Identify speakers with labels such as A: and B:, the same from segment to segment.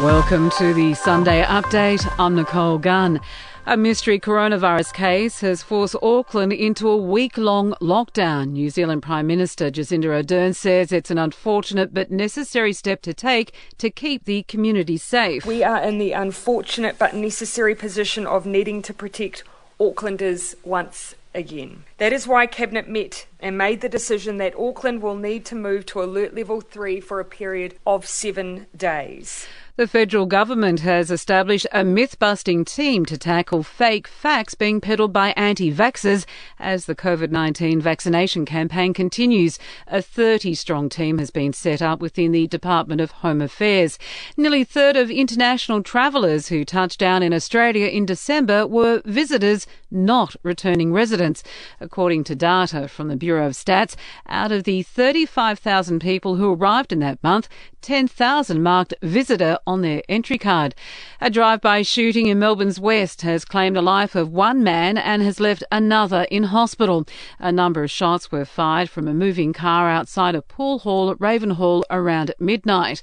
A: Welcome to the Sunday update. I'm Nicole Gunn. A mystery coronavirus case has forced Auckland into a week long lockdown. New Zealand Prime Minister Jacinda Ardern says it's an unfortunate but necessary step to take to keep the community safe.
B: We are in the unfortunate but necessary position of needing to protect Aucklanders once again. That is why Cabinet met and made the decision that Auckland will need to move to alert level 3 for a period of seven days.
A: The federal government has established a myth busting team to tackle fake facts being peddled by anti vaxxers as the COVID 19 vaccination campaign continues. A 30 strong team has been set up within the Department of Home Affairs. Nearly a third of international travellers who touched down in Australia in December were visitors, not returning residents. According to data from the Bureau of Stats, out of the 35,000 people who arrived in that month, 10,000 marked visitor on their entry card. A drive-by shooting in Melbourne's west has claimed the life of one man and has left another in hospital. A number of shots were fired from a moving car outside a pool hall at Ravenhall around midnight.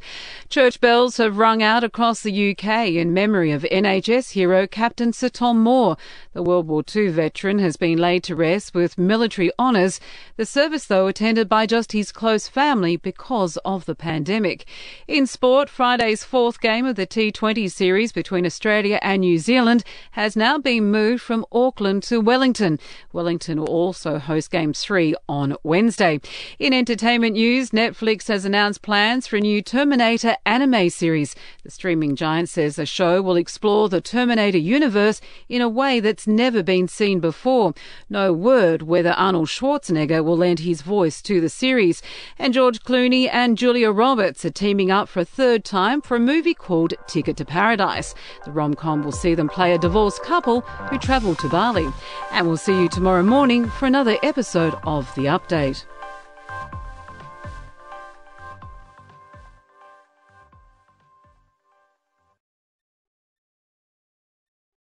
A: Church bells have rung out across the UK in memory of NHS hero Captain Sir Tom Moore. The World War II veteran has been laid to rest with military honours. The service, though, attended by just his close family because of the pandemic. In sport, Friday's fourth game of the T20 series between Australia and New Zealand has now been moved from Auckland to Wellington. Wellington will also host game three on Wednesday. In entertainment news, Netflix has announced plans for a new Terminator anime series. The streaming giant says the show will explore the Terminator universe in a way that's never been seen before. No word whether Arnold Schwarzenegger will lend his voice to the series. And George Clooney and Julia Roberts are teaming up for a third time for a movie called Ticket to Paradise. The rom com will see them play a divorced couple who travel to Bali. And we'll see you tomorrow morning for another episode of The Update.